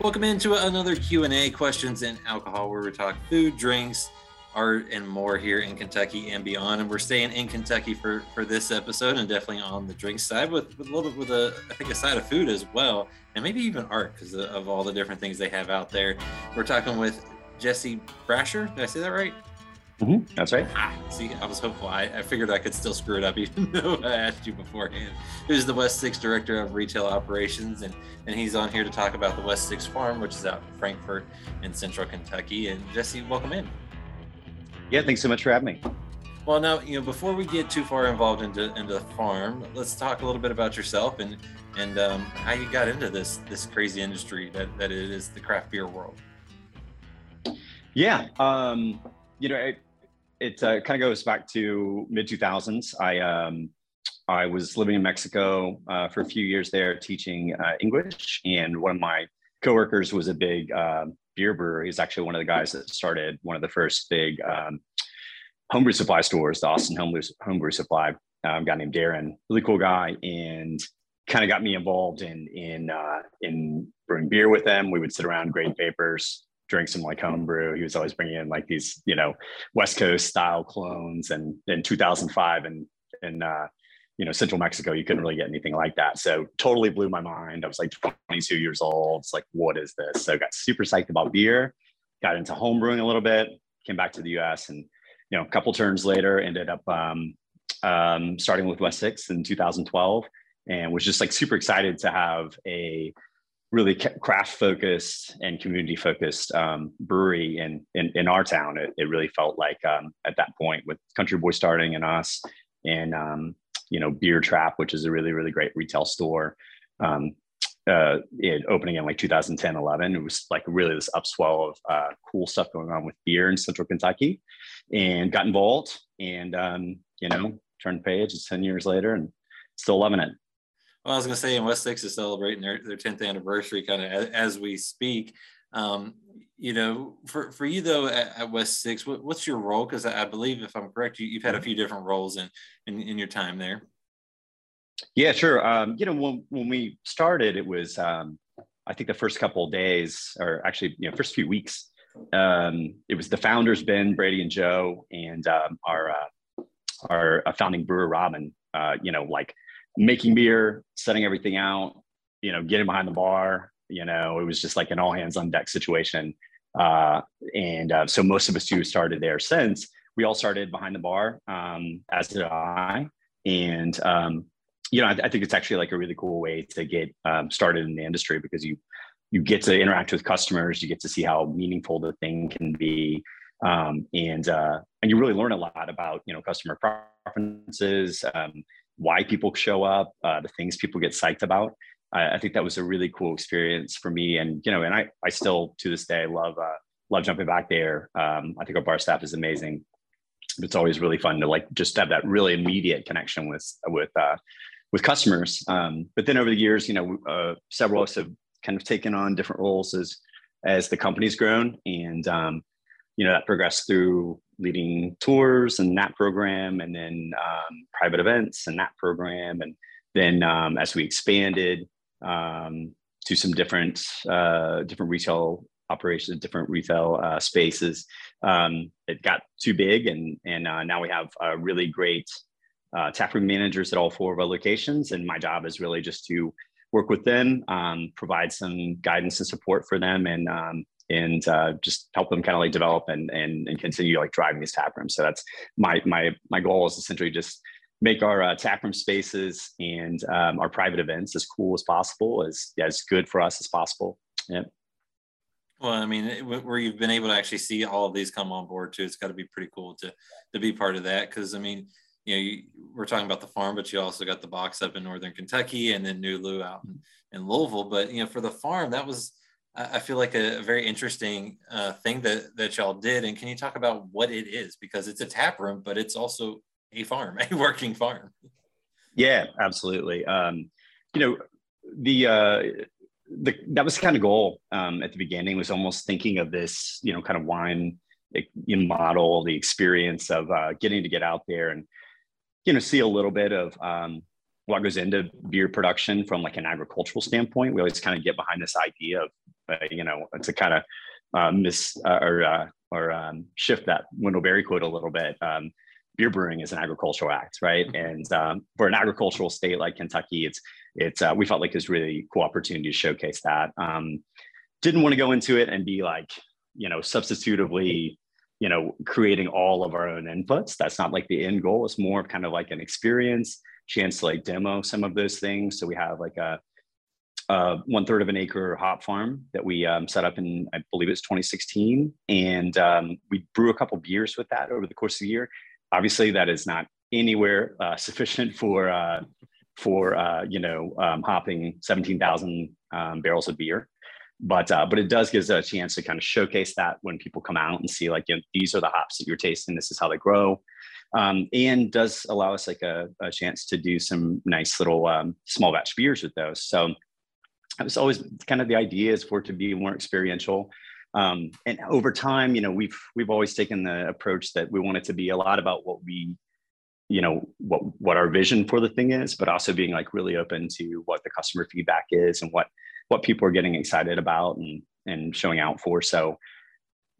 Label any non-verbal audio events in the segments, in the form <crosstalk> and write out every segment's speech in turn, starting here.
Welcome into another Q&A, questions and alcohol, where we talk food, drinks, art, and more here in Kentucky and beyond. And we're staying in Kentucky for for this episode, and definitely on the drink side, with, with a little bit with a I think a side of food as well, and maybe even art because of all the different things they have out there. We're talking with Jesse Brasher. Did I say that right? Mm-hmm. That's right. Ah, see, I was hopeful. I, I, figured I could still screw it up, <laughs> even though I asked you beforehand. Who's the West Sixth Director of Retail Operations, and and he's on here to talk about the West Sixth Farm, which is out in Frankfort in Central Kentucky. And Jesse, welcome in. Yeah, thanks so much for having me. Well, now you know before we get too far involved into into the farm, let's talk a little bit about yourself and and um, how you got into this this crazy industry that that it is the craft beer world. Yeah, um, you know. It, it uh, kind of goes back to mid 2000s. I um, I was living in Mexico uh, for a few years there, teaching uh, English, and one of my coworkers was a big uh, beer brewer. He's actually one of the guys that started one of the first big um, homebrew supply stores, the Austin Homebrew, homebrew Supply. Um, guy named Darren, really cool guy, and kind of got me involved in in uh, in brewing beer with them. We would sit around, grade papers, drink some like homebrew. He was always bringing in like these, you know, West Coast style clones. And in 2005 and in, uh, you know, Central Mexico, you couldn't really get anything like that. So totally blew my mind. I was like 22 years old. It's like, what is this? So got super psyched about beer, got into homebrewing a little bit, came back to the US and, you know, a couple turns later ended up um, um, starting with West Sixth in 2012 and was just like super excited to have a really craft focused and community focused um, brewery in, in, in our town. It, it really felt like um, at that point with Country Boy starting and us, and um, you know Beer Trappe, which is a really really great retail store. Um, uh, it opening in like 2010, 11. It was like really this upswell of uh, cool stuff going on with beer in Central Kentucky, and got involved. And um, you know, turned page. It's 10 years later, and still loving it. Well, I was going to say, in West Sixth is celebrating their, their 10th anniversary kind of as, as, we speak. Um, you know, for, for you though at, at West Sixth, what, what's your role? Because I, I, believe, if I'm correct, you, have had a few different roles in, in, in your time there. Yeah, sure. Um, you know, when, when we started, it was, um, I think the first couple of days, or actually, you know, first few weeks, um, it was the founders, Ben, Brady, and Joe, and um, our uh, our uh, founding brewer, Robin. Uh, you know, like making beer, setting everything out, you know, getting behind the bar. You know, it was just like an all hands on deck situation. Uh, and uh, so most of us who started there since we all started behind the bar, um, as did I. And um, you know, I, I, think it's actually like a really cool way to get um, started in the industry because you you get to interact with customers, you get to see how meaningful the thing can be, um, and uh, and you really learn a lot about you know customer preferences, um, why people show up, uh, the things people get psyched about. I, I, think that was a really cool experience for me. And, you know, and I, I still to this day love, uh, love jumping back there. Um, I think our bar staff is amazing. It's always really fun to like just have that really immediate connection with, with, uh, with customers. Um, but then over the years, you know, uh, several of us have kind of taken on different roles as, as the company's grown. And, um, you know, that progressed through leading tours and that program, and then um, private events and that program, and then um, as we expanded um, to some different uh, different retail operations, different retail uh, spaces, um, it got too big, and and uh, now we have a really great uh, taproom managers at all four of our locations, and my job is really just to work with them, um, provide some guidance and support for them, and um, and uh, just help them kind of like develop and, and and continue like driving these tap rooms. So that's my my my goal is essentially just make our uh, tap room spaces and um, our private events as cool as possible, as as good for us as possible. Yeah. Well, I mean, where you've been able to actually see all of these come on board too, it's got to be pretty cool to to be part of that. Because I mean, you know, you, we're talking about the farm, but you also got the box up in northern Kentucky and then Nulu out in, in Louisville. But you know, for the farm, that was I feel like a, very interesting uh, thing that that y'all did. And can you talk about what it is? Because it's a tap room, but it's also a farm, <laughs> a working farm. Yeah, absolutely. Um, you know, the uh, the that was kind of goal um, at the beginning was almost thinking of this, you know, kind of wine model, the experience of uh, getting to get out there and you know see a little bit of um, what goes into beer production from like an agricultural standpoint. We always kind of get behind this idea of you know, to kind of uh, miss uh, or uh, or um, shift that Wendell Berry quote a little bit. Um, beer brewing is an agricultural act, right? Mm-hmm. And um, for an agricultural state like Kentucky, it's it's uh, we felt like it's really cool opportunity to showcase that. Um, didn't want to go into it and be like, you know, substitutively, you know, creating all of our own inputs. That's not like the end goal. It's more of kind of like an experience, chance to like demo some of those things. So we have like a uh, one third of an acre hop farm that we um, set up in, I believe it's 2016. And um, we brew a couple beers with that over the course of the year. Obviously, that is not anywhere uh, <laughs> sufficient for, uh, for uh, you know, um, hopping 17,000 um, barrels of beer. But, uh, but it does give us a chance to kind of showcase that when people come out and see like, you know, these are the hops that you're tasting. This is how they grow. Um, and does allow us like a, a, chance to do some nice little um, small batch beers with those. So it was always kind of the idea is for it to be more experiential. Um, and over time, you know, we've we've always taken the approach that we want it to be a lot about what we, you know, what what our vision for the thing is, but also being like really open to what the customer feedback is and what what people are getting excited about and and showing out for. So,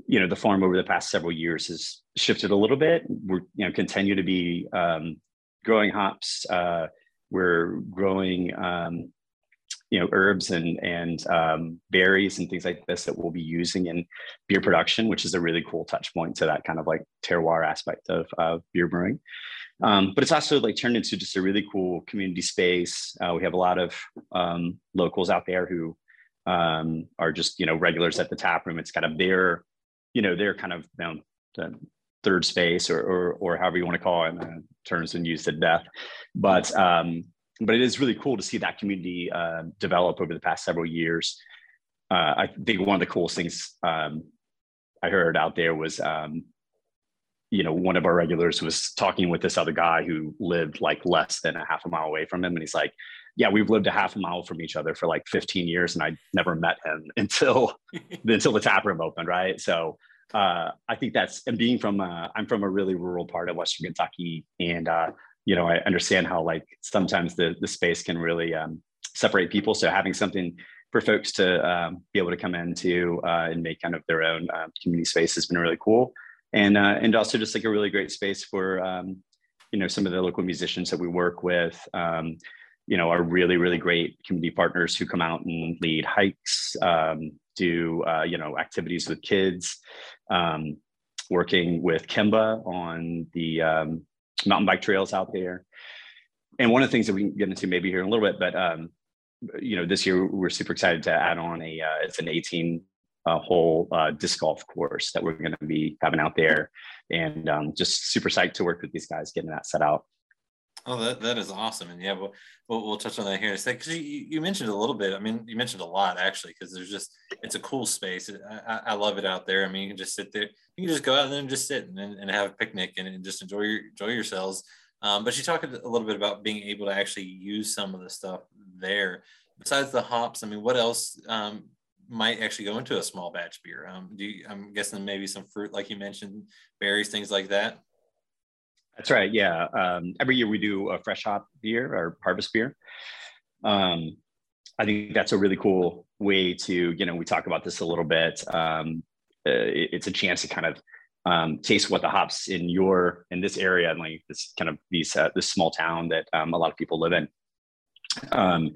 you know, the farm over the past several years has shifted a little bit. We're you know continue to be um, growing hops. Uh, we're growing um, you know herbs and and um, berries and things like this that we'll be using in beer production, which is a really cool touch point to that kind of like terroir aspect of, of beer brewing. Um, but it's also like turned into just a really cool community space. Uh, we have a lot of um, locals out there who um, are just you know regulars at the tap room. It's kind of their you know their kind of you know, the third space or, or, or however you want to call it. Uh, terms been used to death, but um, but it is really cool to see that community uh, develop over the past several years. Uh, I think one of the coolest things um, I heard out there was, um, you know, one of our regulars was talking with this other guy who lived like less than a half a mile away from him, and he's like, "Yeah, we've lived a half a mile from each other for like 15 years, and I never met him <laughs> until <laughs> until the tap room opened." Right, so. Uh, I think that's and being from uh, I'm from a really rural part of Western Kentucky, and uh, you know, I understand how like sometimes the the space can really um, separate people. So having something for folks to um, be able to come into uh, and make kind of their own uh, community space has been really cool, and uh, and also just like a really great space for um, you know some of the local musicians that we work with. Um, you know, are really really great community partners who come out and lead hikes, um, do uh, you know activities with kids. Working with KyMBA on the mountain bike trails out there. And one of the things that we can get into maybe here in a little bit, but um, you know, this year we're super excited to add on a uh, it's an 18 uh, hole uh, disc golf course that we're going to be having out there, and um, just super psyched to work with these guys getting that set out. Oh, that, that is awesome. And yeah, we'll, we'll, we'll touch on that here in a second. Cause you, you mentioned a little bit, I mean, you mentioned a lot actually, cause there's just, it's a cool space. I, I love it out there. I mean, you can just sit there, you can just go out there and just sit and, and have a picnic and, and just enjoy your, enjoy yourselves. Um, but you talked a little bit about being able to actually use some of the stuff there besides the hops. I mean, what else um, might actually go into a small batch beer? Um, do you, I'm guessing maybe some fruit, like you mentioned, berries, things like that. That's right. Yeah. Um, every year we do a fresh hop beer or harvest beer. Um, I think that's a really cool way to, you know, we talk about this a little bit. Um, uh, it, it's a chance to kind of um, taste what the hops in your in this area and like this kind of these uh, this small town that um, a lot of people live in. Um,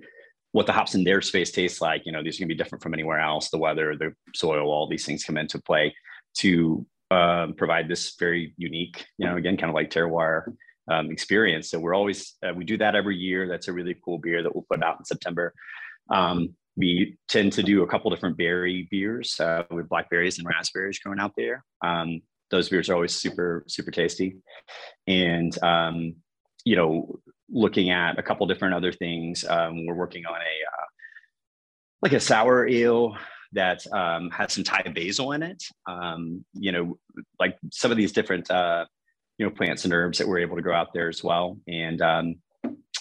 what the hops in their space taste like. You know, these are going to be different from anywhere else. The weather, the soil, all these things come into play to um, provide this very unique, you know, again, kind of like terroir um, experience. So we're always, uh, we do that every year. That's a really cool beer that we'll put out in September. Um, we tend to do a couple different berry beers uh, with blackberries and raspberries growing out there. Um, those beers are always super, super tasty. And, um, you know, looking at a couple different other things, um, we're working on a, uh, like a sour ale that um, has some Thai basil in it. Um, you know, like some of these different uh, you know plants and herbs that we're able to grow out there as well. And um,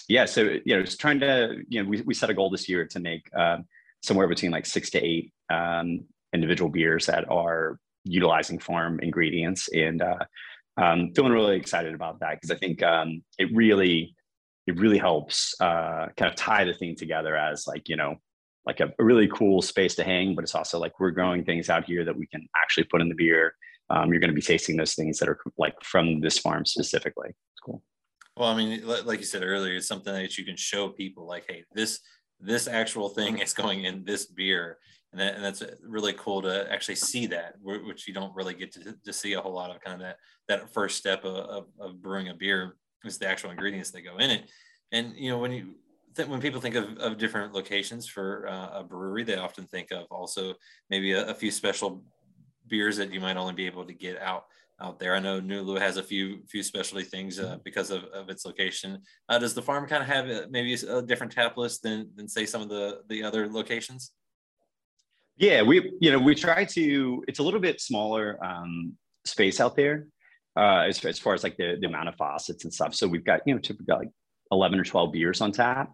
yeah, so you know, it's trying to you know we we set a goal this year to make uh, somewhere between like six to eight um, individual beers that are utilizing farm ingredients and uh, um, feeling really excited about that because I think it really it really helps uh, kind of tie the thing together as like you know like a, really cool space to hang, but it's also like we're growing things out here that we can actually put in the beer. Um, you're going to be tasting those things that are like from this farm specifically. It's cool. Well, I mean, like you said earlier, it's something that you can show people like, hey, this this actual thing is going in this beer, and, that, and that's really cool to actually see that, which you don't really get to, to see a whole lot of kind of that that first step of, of, of brewing a beer is the actual ingredients that go in it. And you know, when you th- when people think of, of different locations for uh, a brewery, they often think of also maybe a, a, few special beers that you might only be able to get out out there. I know Nulu has a few few specialty things uh, because of, of its location. Uh, does the farm kind of have maybe a different tap list than than say some of the the other locations? Yeah, we you know we try to. It's a little bit smaller um, space out there uh, as, as far as like the, the amount of faucets and stuff. So we've got you know typically like eleven or twelve beers on tap.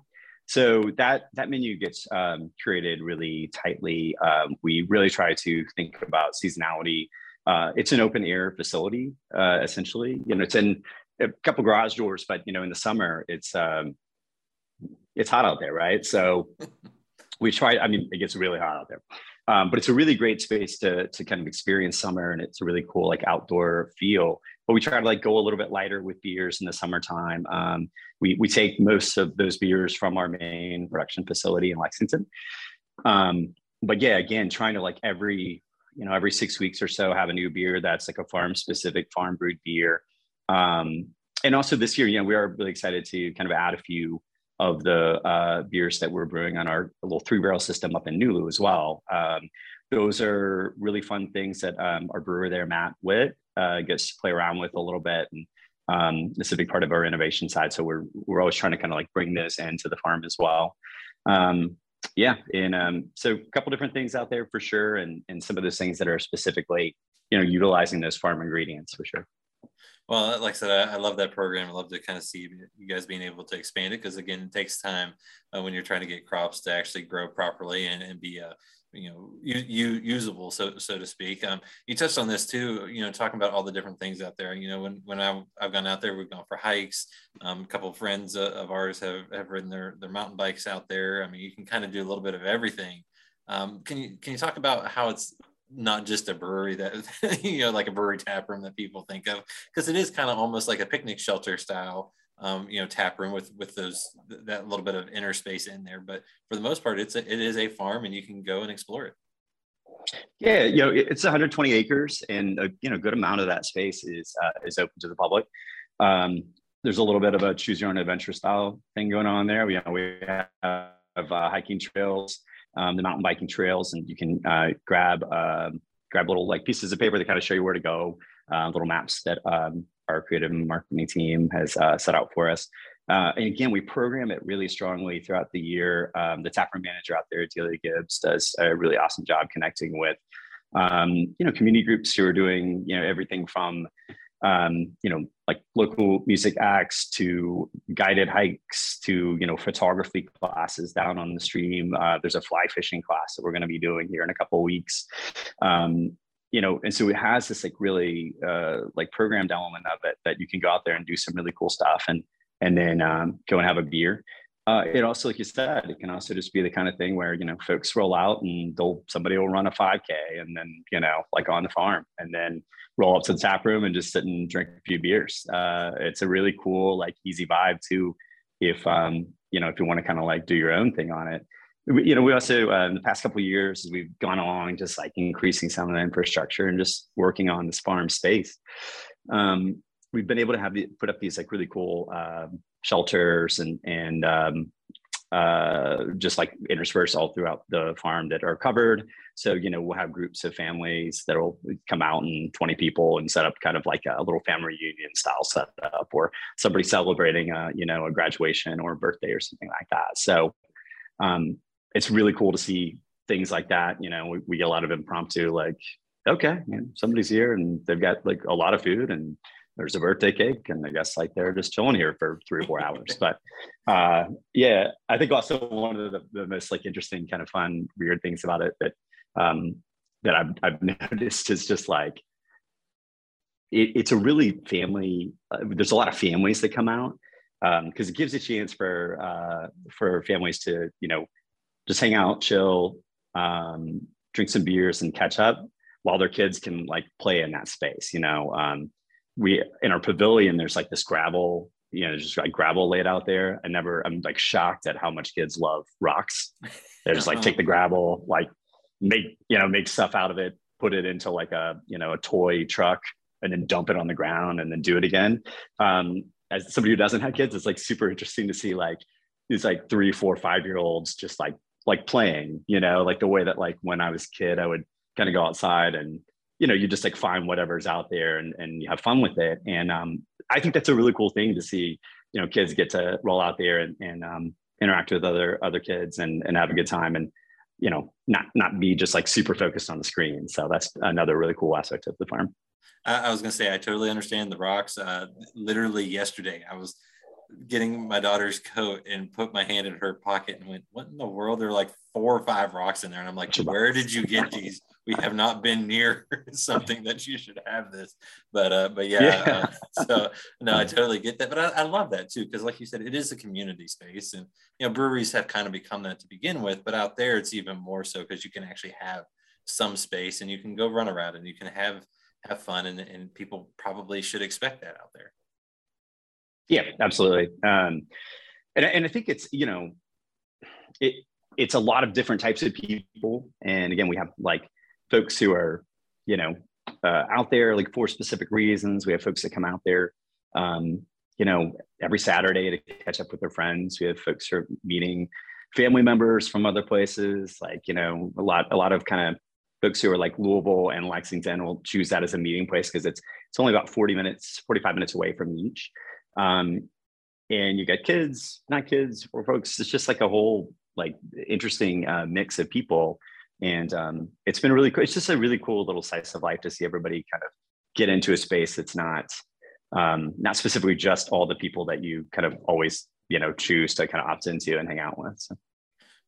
So that that menu gets um, curated really tightly. Um, we really try to think about seasonality. Uh, it's an open air facility, uh, essentially. You know, it's in a couple garage doors, but you know, in the summer, it's um, it's hot out there, right? So <laughs> we try. I mean, it gets really hot out there, um, but it's a really great space to to kind of experience summer, and it's a really cool like outdoor feel but we try to like go a little bit lighter with beers in the summertime. Um, we, we take most of those beers from our main production facility in Lexington. Um, but yeah, again, trying to like every, you know, every six weeks or so have a new beer that's like a farm specific farm brewed beer. Um, and also this year, you know, we are really excited to kind of add a few of the uh, beers that we're brewing on our little three barrel system up in Nulu as well. Um, those are really fun things that um, our brewer there, Matt Witt, uh, gets to play around with a little bit. And um, is a big part of our innovation side. So we're, we're always trying to kind of like bring this into the farm as well. Um, yeah. And um, so a couple different things out there for sure. And, and some of those things that are specifically, you know, utilizing those farm ingredients for sure. Well, like I said, I, I, love that program. I love to kind of see you guys being able to expand it because, again, it takes time uh, when you're trying to get crops to actually grow properly and, and be a, you know you, you usable so so to speak. Um, you touched on this too you know talking about all the different things out there. You know when when I've, I've gone out there we've gone for hikes. Um, a couple of friends uh, of ours have, have ridden their their mountain bikes out there. I mean you can kind of do a little bit of everything. Um, can you can you talk about how it's not just a brewery that <laughs> you know like a brewery tap room that people think of? Because it is kind of almost like a picnic shelter style um, you know tap room with with those that little bit of inner space in there. But for the most part it's a, it is a farm and you can go and explore it. Yeah you know it's 120 acres and a you know good amount of that space is uh, is open to the public. Um, there's a little bit of a choose your own adventure style thing going on there. We, you know, we have uh, hiking trails um, the mountain biking trails and you can uh, grab um, grab little like pieces of paper that kind of show you where to go uh, little maps that um, our creative marketing team has uh, set out for us. Uh, and again, we program it really strongly throughout the year. Um, the taproom manager out there, Delia Gibbs, does a really awesome job connecting with, um, you know, community groups who are doing, you know, everything from, um, you know, like local music acts to guided hikes to, you know, photography classes down on the stream. Uh, there's a fly fishing class that we're going to be doing here in a couple weeks. You know, and so it has this like really uh, like programmed element of it that you can go out there and do some really cool stuff and and then um, go and have a beer. Uh, it also, like you said, it can also just be the kind of thing where you know folks roll out and they'll somebody will run a 5K and then you know like on the farm and then roll up to the tap room and just sit and drink a few beers. Uh, it's a really cool like easy vibe too. If um, you know if you want to kind of like do your own thing on it you know, we also in the past couple years as we've gone along just like increasing some of the infrastructure and just working on this farm space. Um, we've been able to have the, put up these like really cool uh, shelters and and um, uh, just like interspersed all throughout the farm that are covered. So you know we'll have groups of families that will come out and 20 people and set up kind of like a little family reunion style setup, or somebody celebrating a you know a graduation or a birthday or something like that. So um, it's really cool to see things like that. You know, we, we get a lot of impromptu, like, okay, you know, somebody's here and they've got like a lot of food and there's a birthday cake and I guess like they're just chilling here for three or four hours. But uh, yeah, I think also one of the, the, most like interesting kind of fun, weird things about it that um, that I've, I've <laughs> noticed is just like it, it's a really family. Uh, there's a lot of families that come out because um, it gives a chance for uh, for families to you know just hang out, chill, um, drink some beers, and catch up while their kids can like play in that space. You know, um, we in our pavilion there's like this gravel you know, just like gravel laid out there. I never, I'm like shocked at how much kids love rocks. They just like <laughs> take the gravel, like make, you know, make stuff out of it, put it into like a, you know, a toy truck and then dump it on the ground and then do it again. Um, as somebody who doesn't have kids, it's like super interesting to see like these like three, four, five year olds just like, like playing, you know, like the way that like when I was kid, I would kind of go outside and you know you just like find whatever's out there and, and you have fun with it. And um, i think that's a really cool thing to see you know kids get to roll out there and, and um, interact with other other kids and, and have a good time and you know not not be just like super focused on the screen. So that's another really cool aspect of the farm. I, I was going to say i totally understand the rocks. Uh, literally yesterday i was getting my daughter's coat and put my hand in her pocket and went, What in the world? There are like four or five rocks in there. And I'm like, Where did you get these? We have not been near <laughs> something that you should have this. But uh, but yeah, yeah. Uh, so <laughs> no, I totally get that. But I, I love that too, because like you said, it is a community space. And you know, breweries have kind of become that to begin with, but out there it's even more so because you can actually have some space and you can go run around and you can have have fun and, and people probably should expect that out there. Yeah, absolutely. Um, and, and I think it's, you know, it, it's a lot of different types of people. And again, we have like folks who are, you know, uh, out there like for specific reasons. We have folks that come out there, um, you know, every Saturday to catch up with their friends. We have folks who are meeting family members from other places, like, you know, a lot, a lot of kind of folks who are like Louisville and Lexington will choose that as a meeting place because it's, it's only about 40 minutes, 45 minutes away from each. Um, and you got kids, not kids, or folks. It's just like a whole like interesting uh, mix of people, and um, it's been really cool. It's just a really cool little slice of life to see everybody kind of get into a space that's not um, not specifically just all the people that you kind of always you know choose to kind of opt into and hang out with. So.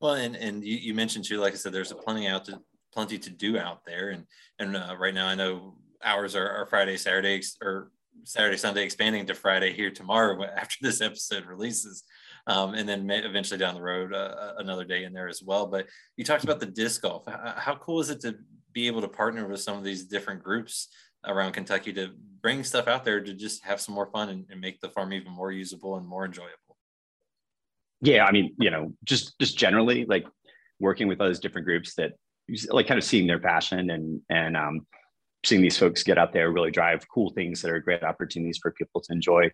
Well, and and you, you mentioned too, like I said, there's a plenty out to plenty to do out there, and and uh, right now I know hours are, are Friday, Saturdays, or Saturday, Sunday, expanding to Friday here tomorrow <laughs> after this episode releases. Um, and then eventually down the road, uh, uh, another day in there as well. But you talked about the disc golf. How cool is it to be able to partner with some of these different groups around Kentucky to bring stuff out there to just have some more fun and, and make the farm even more usable and more enjoyable? Yeah, I mean, you know, just just generally like working with those different groups that like kind of seeing their passion and and um, seeing these folks get out there really drive cool things that are great opportunities for people to enjoy.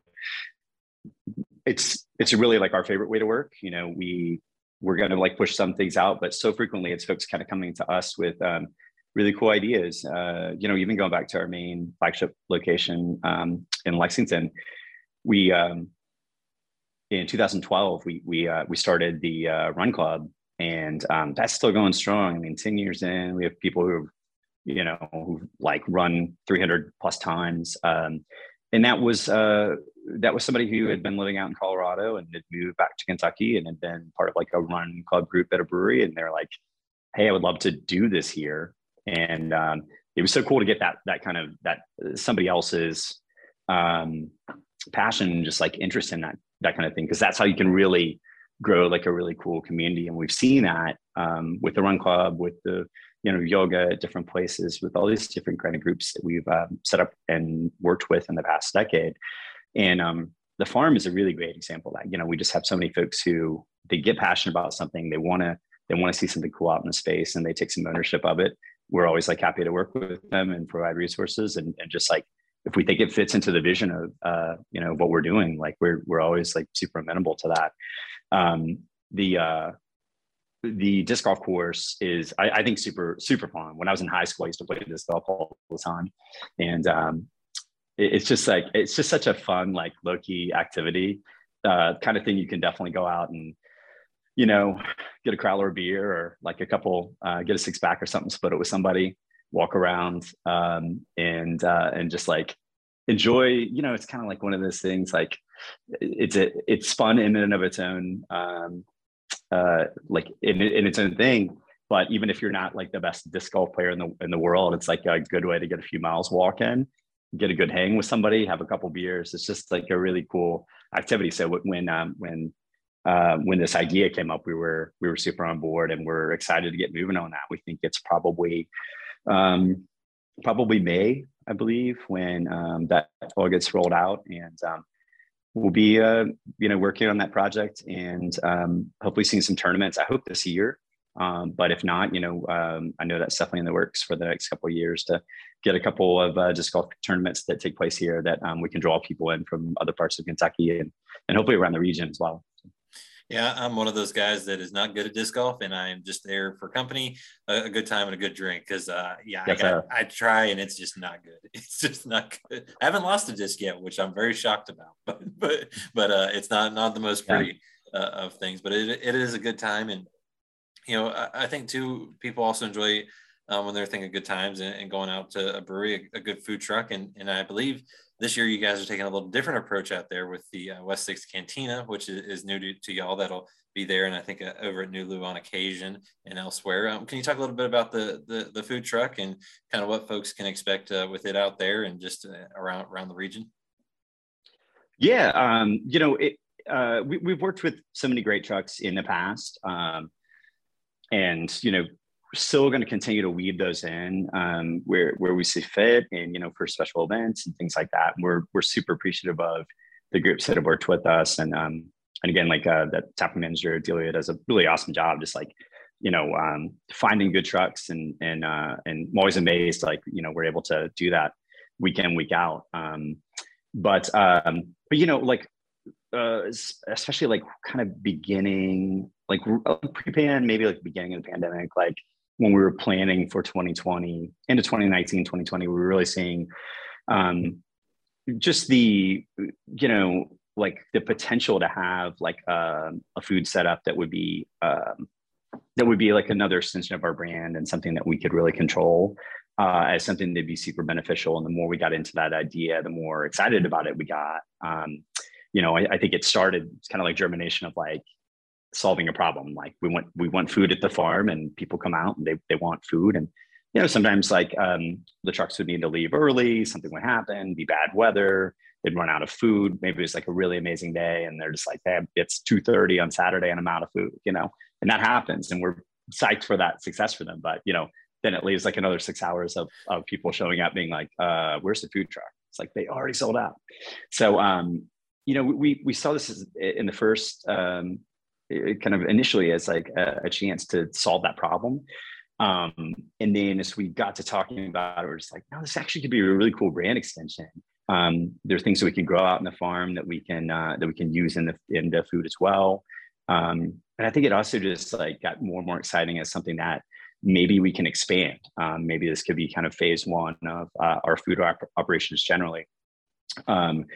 It's it's really like our favorite way to work you know we we're going to like push some things out but so frequently it's folks kind of coming to us with um, really cool ideas. Uh, you know even going back to our main flagship location um, in lexington we um, in 2012 we we uh, we started the uh, run club and um, that's still going strong. I mean 10 years in we have people who you know, who like run 300 plus times. Um, and that was uh, that was somebody who had been living out in Colorado and had moved back to Kentucky and had been part of like a run club group at a brewery. And they're like, "Hey, I would love to do this here." And um, it was so cool to get that that kind of that somebody else's um, passion, just like interest in that that kind of thing, because that's how you can really grow like a really cool community. And we've seen that um, with the Run Club, with the you know yoga at different places with all these different kind of groups that we've um, set up and worked with in the past decade. And um, the farm is a really great example that. You know we just have so many folks who they get passionate about something they want to they want to see something cool out in the space and they take some ownership of it. We're always like happy to work with them and provide resources and, and just like if we think it fits into the vision of uh, you know what we're doing like we're we're always like super amenable to that. Um, the uh, the disc golf course is I, I, think super super fun. When I was in high school, I used to play disc golf all the time, and um, it, it's just like it's just such a fun like low key activity, uh, kind of thing you can definitely go out and you know get a crowler beer or like a couple uh, get a six pack or something, split it with somebody, walk around, um, and uh, and just like enjoy. You know, it's kind of like one of those things like it's a, it's fun in and of its own. Um, uh, like in, its own thing. But even if you're not like the best disc golf player in the in the world, it's like a good way to get a few miles walk in, get a good hang with somebody, have a couple beers. It's just like a really cool activity. So when um, when uh, when this idea came up, we were we were super on board, and we're excited to get moving on that. We think it's probably um, probably May, I believe, when um, that all gets rolled out, and um, we'll be uh, you know working on that project and um, hopefully seeing some tournaments. I hope this year, um, but if not, you know, um, I know that's definitely in the works for the next couple of years to get a couple of uh, disc golf tournaments that take place here that um, we can draw people in from other parts of Kentucky and and hopefully around the region as well. Yeah, I'm one of those guys that is not good at disc golf, and I'm just there for company, a, a good time, and a good drink. Because, uh, yeah, I, got, I, try, and it's just not good. <laughs> It's just not good. I haven't lost a disc yet, which I'm very shocked about. <laughs> But, but, but uh, it's not not the most pretty yeah. uh, of things. But it, it is a good time, and you know, I, I think too, people also enjoy um, when they're thinking good times and, and, going out to a brewery, a, a good food truck, and and I believe this year you guys are taking a little different approach out there with the uh, West Sixth Cantina, which is, is new to, to, y'all. That'll be there, and I think uh, over at Nulu on occasion and elsewhere. Um, can you talk a little bit about the, the, the food truck and kind of what folks can expect uh, with it out there and just uh, around around the region? Yeah, um, you know, it, uh, we, we've worked with so many great trucks in the past. Um, and you know still going to continue to weave those in um, where where we see fit and you know for special events and things like that. We're we're super appreciative of the groups that have worked with us and um, and again like uh, that tapping manager Delia does a really awesome job just like you know um, finding good trucks and and uh, and I'm always amazed like you know we're able to do that week in week out. Um, but um, but you know like uh, especially like kind of beginning like pre-pan maybe like beginning of the pandemic like when we were planning for 2020 into 2019 2020 we were really seeing um, just the you know like the potential to have like uh, a food setup that would be um, that would be like another extension of our brand and something that we could really control uh, as something that'd be super beneficial. And the more we got into that idea the more excited about it we got. Um, you know I, I think it started it's kind of like germination of like solving a problem. Like we want we want food at the farm, and people come out and they they want food, and you know sometimes like um, the trucks would need to leave early, something would happen, be bad weather, they'd run out of food. Maybe it's like a really amazing day, and they're just like, hey, it's two thirty on Saturday, and I'm out of food, you know, and that happens, and we're psyched for that success for them, but you know. Then it leaves like another six hours of, of people showing up being like, uh, where's the food truck? It's like they already sold out. So um, you know, we we saw this in the first um, kind of initially as like a, a, chance to solve that problem. Um, and then as we got to talking about it, we're just like, no, this actually could be a really cool brand extension. Um, there are things that we can grow out in the farm that we can uh, that we can use in the in the food as well. Um, and I think it also just like got more and more exciting as something that maybe we can expand. Um, maybe this could be kind of phase one of uh, our food op- operations generally. Um,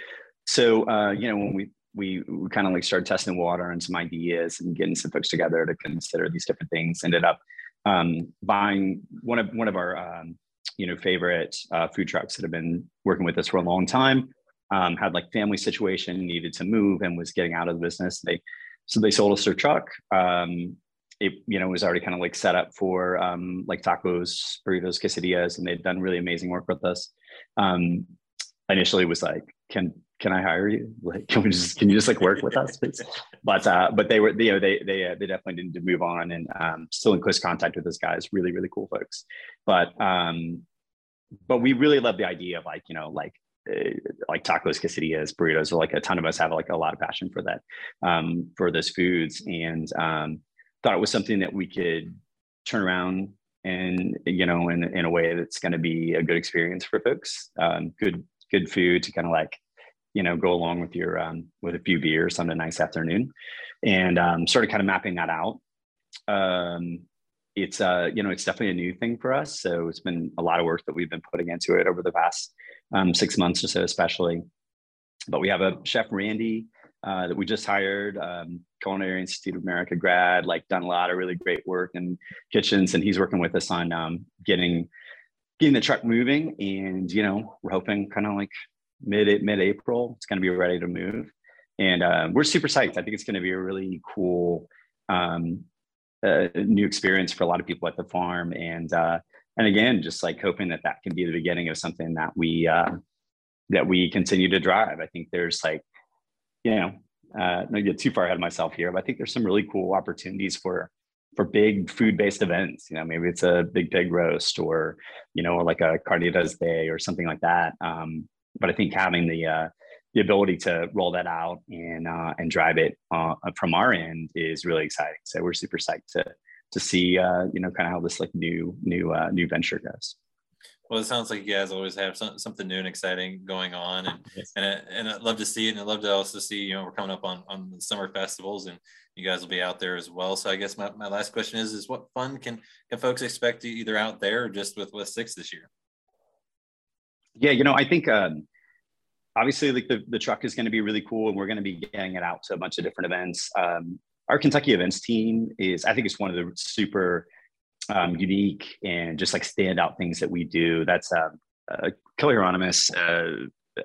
so uh, you know when we we, we kind of like started testing water and some ideas and getting some folks together to consider these different things. Ended up um, buying one of one of our um, you know favorite uh, food trucks that have been working with us for a long time. Um, had like family situation, needed to move, and was getting out of the business. They so they sold us their truck. Um, it you know was already kind of like set up for um, like tacos, burritos, quesadillas, and they've done really amazing work with us. Um, initially, was like, can can I hire you? Like, can we just, can you just like work with us, please? <laughs> But, uh, but they were, you know, they, they, uh, they definitely didn't move on and, um, still in close contact with those guys, really, really cool folks. But, um, but we really love the idea of like, you know, like, uh, like tacos, quesadillas, burritos, or like a ton of us have like a lot of passion for that, um, for those foods. And, um, thought it was something that we could turn around and, you know, in, in a way that's going to be a good experience for folks, um, good, good food to kind of like you know, go along with your um, with a few beers on a nice afternoon, and um, started kind of mapping that out. Um, it's uh, you know, it's definitely a new thing for us, so it's been a lot of work that we've been putting into it over the past um, six months or so, especially. But we have a chef Randy uh, that we just hired, um, Culinary Institute of America grad, like done a lot of really great work in kitchens, and he's working with us on um, getting getting the truck moving. And you know, we're hoping kind of like mid mid April. It's going to be ready to move, and uh, we're super psyched. I think it's going to be a really cool um, uh, new experience for a lot of people at the farm, and uh, and again, just like hoping that that can be the beginning of something that we uh, that we continue to drive. I think there's like, you know, uh, not get too far ahead of myself here, but I think there's some really cool opportunities for for big food-based events. You know, maybe it's a big pig roast or, you know, or like a carnitas day or something like that. Um, but I think having the uh, the ability to roll that out and uh, and drive it uh, from our end is really exciting. So we're super psyched to to see uh, you know kind of how this like new new uh, new venture goes. Well, it sounds like you guys always have some, something new and exciting going on, and yes. and I, and I'd love to see it, and I'd love to also see you know we're coming up on on the summer festivals, and you guys will be out there as well. So I guess my, my last question is is what fun can can folks expect to either out there or just with West Sixth this year? Yeah, you know, I think um, obviously like the, the truck is going to be really cool and we're going to be getting it out to a bunch of different events. Um, our kentucky events team is i think it's one of the super um, unique and just like standout things that we do. That's uh, uh, kelly hieronymus uh,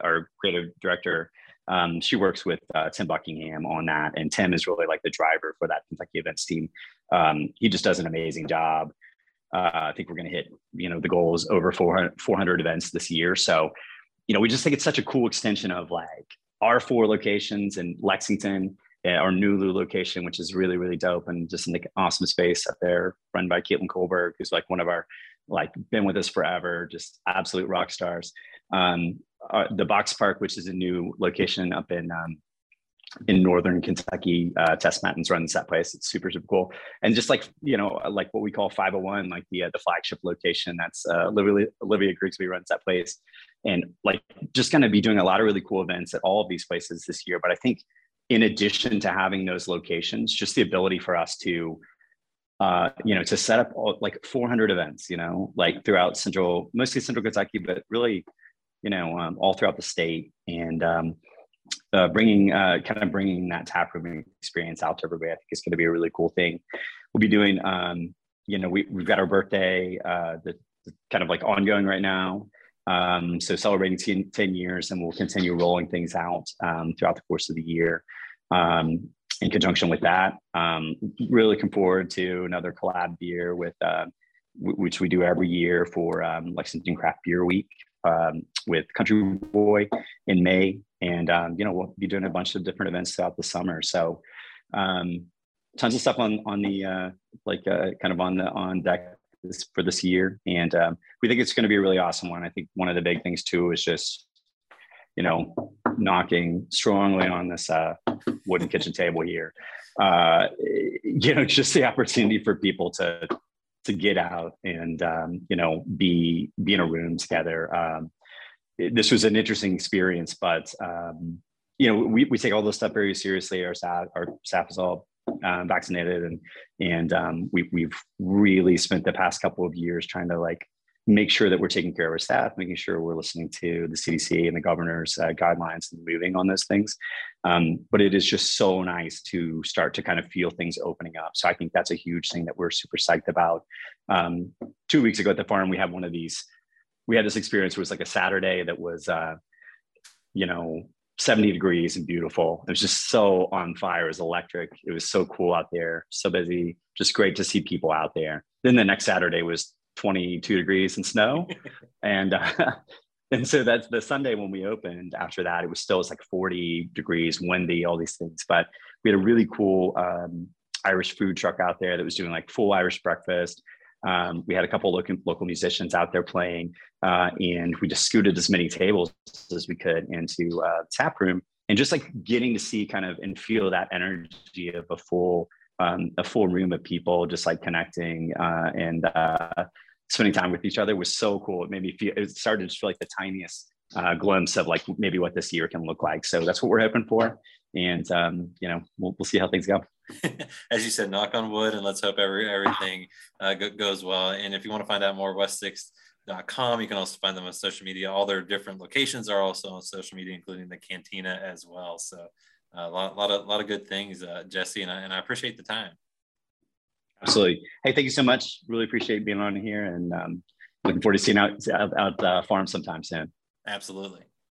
our creative director um, she works with uh, tim buckingham on that and tim is really like the driver for that kentucky events team. Um, he just does an amazing job uh, i think we're going to hit you know the goals over 400, 400 events this year so you know, we just think it's such a cool extension of like our four locations in Lexington, uh, our Nulu location, which is really, really dope and just an awesome space up there run by Caitlin Colberg, who's like one of our, like been with us forever, just absolute rock stars. Um, our, the Box Park, which is a new location up in um, in northern Kentucky. Uh, Tess Mattins runs that place. It's super super cool, and just like you know, like what we call 501, like the uh, the flagship location. That's uh, Olivia, Olivia Grigsby runs that place, and like just going to be doing a lot of really cool events at all of these places this year. But I think in addition to having those locations, just the ability for us to uh, you know, to set up all, like 400 events, you know, like throughout central, mostly central Kentucky, but really, you know, um, all throughout the state. And um, uh, bringing uh, kind of bringing that tap room experience out to everybody. I think it's going to be a really cool thing. We'll be doing, um, you know, we, we've got our birthday uh, the, the kind of like ongoing right now. Um, so celebrating 10, 10, years and we'll continue rolling things out um, throughout the course of the year. Um, in conjunction with that, um, really looking forward to another collab beer with, uh, w- which we do every year for um, Lexington Craft Beer Week um, with Country Boy in May, and um, you know we'll be doing a bunch of different events throughout the summer. So um, tons of stuff on on the uh, like uh, kind of on the on deck for this year, and um, we think it's going to be a really awesome one. I think one of the big things too is just you know knocking strongly on this uh, wooden kitchen table here. Uh, <laughs> you know, just the opportunity for people to to get out and um, you know be be in a room together. Um, this was an interesting experience, but um, you know we, we take all this stuff very seriously. Our staff our staff is all um, vaccinated, and and um, we we've really spent the past couple of years trying to like make sure that we're taking care of our staff, making sure we're listening to the CDC and the governor's uh, guidelines and moving on those things. Um, but it is just so nice to start to kind of feel things opening up. So I think that's a huge thing that we're super psyched about. Um, two weeks ago at the farm, we had one of these. We had this experience. It was like a Saturday that was, uh, you know, 70 degrees and beautiful. It was just so on fire. It was electric. It was so cool out there, so busy. Just great to see people out there. Then the next Saturday was 22 degrees and snow. <laughs> and uh, <laughs> and so that's the Sunday when we opened. After that, it was still it's like 40 degrees, windy, all these things. But we had a really cool um, Irish food truck out there that was doing like full Irish breakfast. Um, we had a couple local, local musicians out there playing, uh, and we just scooted as many tables as we could into uh, tap room, and just like getting to see kind of and feel that energy of a full um, a full room of people just like connecting uh, and uh, spending time with each other was so cool. It made me feel, it started to feel like the tiniest uh, glimpse of like maybe what this year can look like. So that's what we're hoping for. And, um, you know, we'll, we'll see how things go. <laughs> As you said, knock on wood and let's hope every, everything uh, go, goes well. And if you want to find out more, West Sixth com. You can also find them on social media. All their different locations are also on social media, including the cantina as well. So uh, a lot, lot of, lot of good things, uh, Jesse, and I, and I appreciate the time. Absolutely. Hey, thank you so much. Really appreciate being on here and um, looking forward to seeing out out, out uh, farm sometime soon. Absolutely.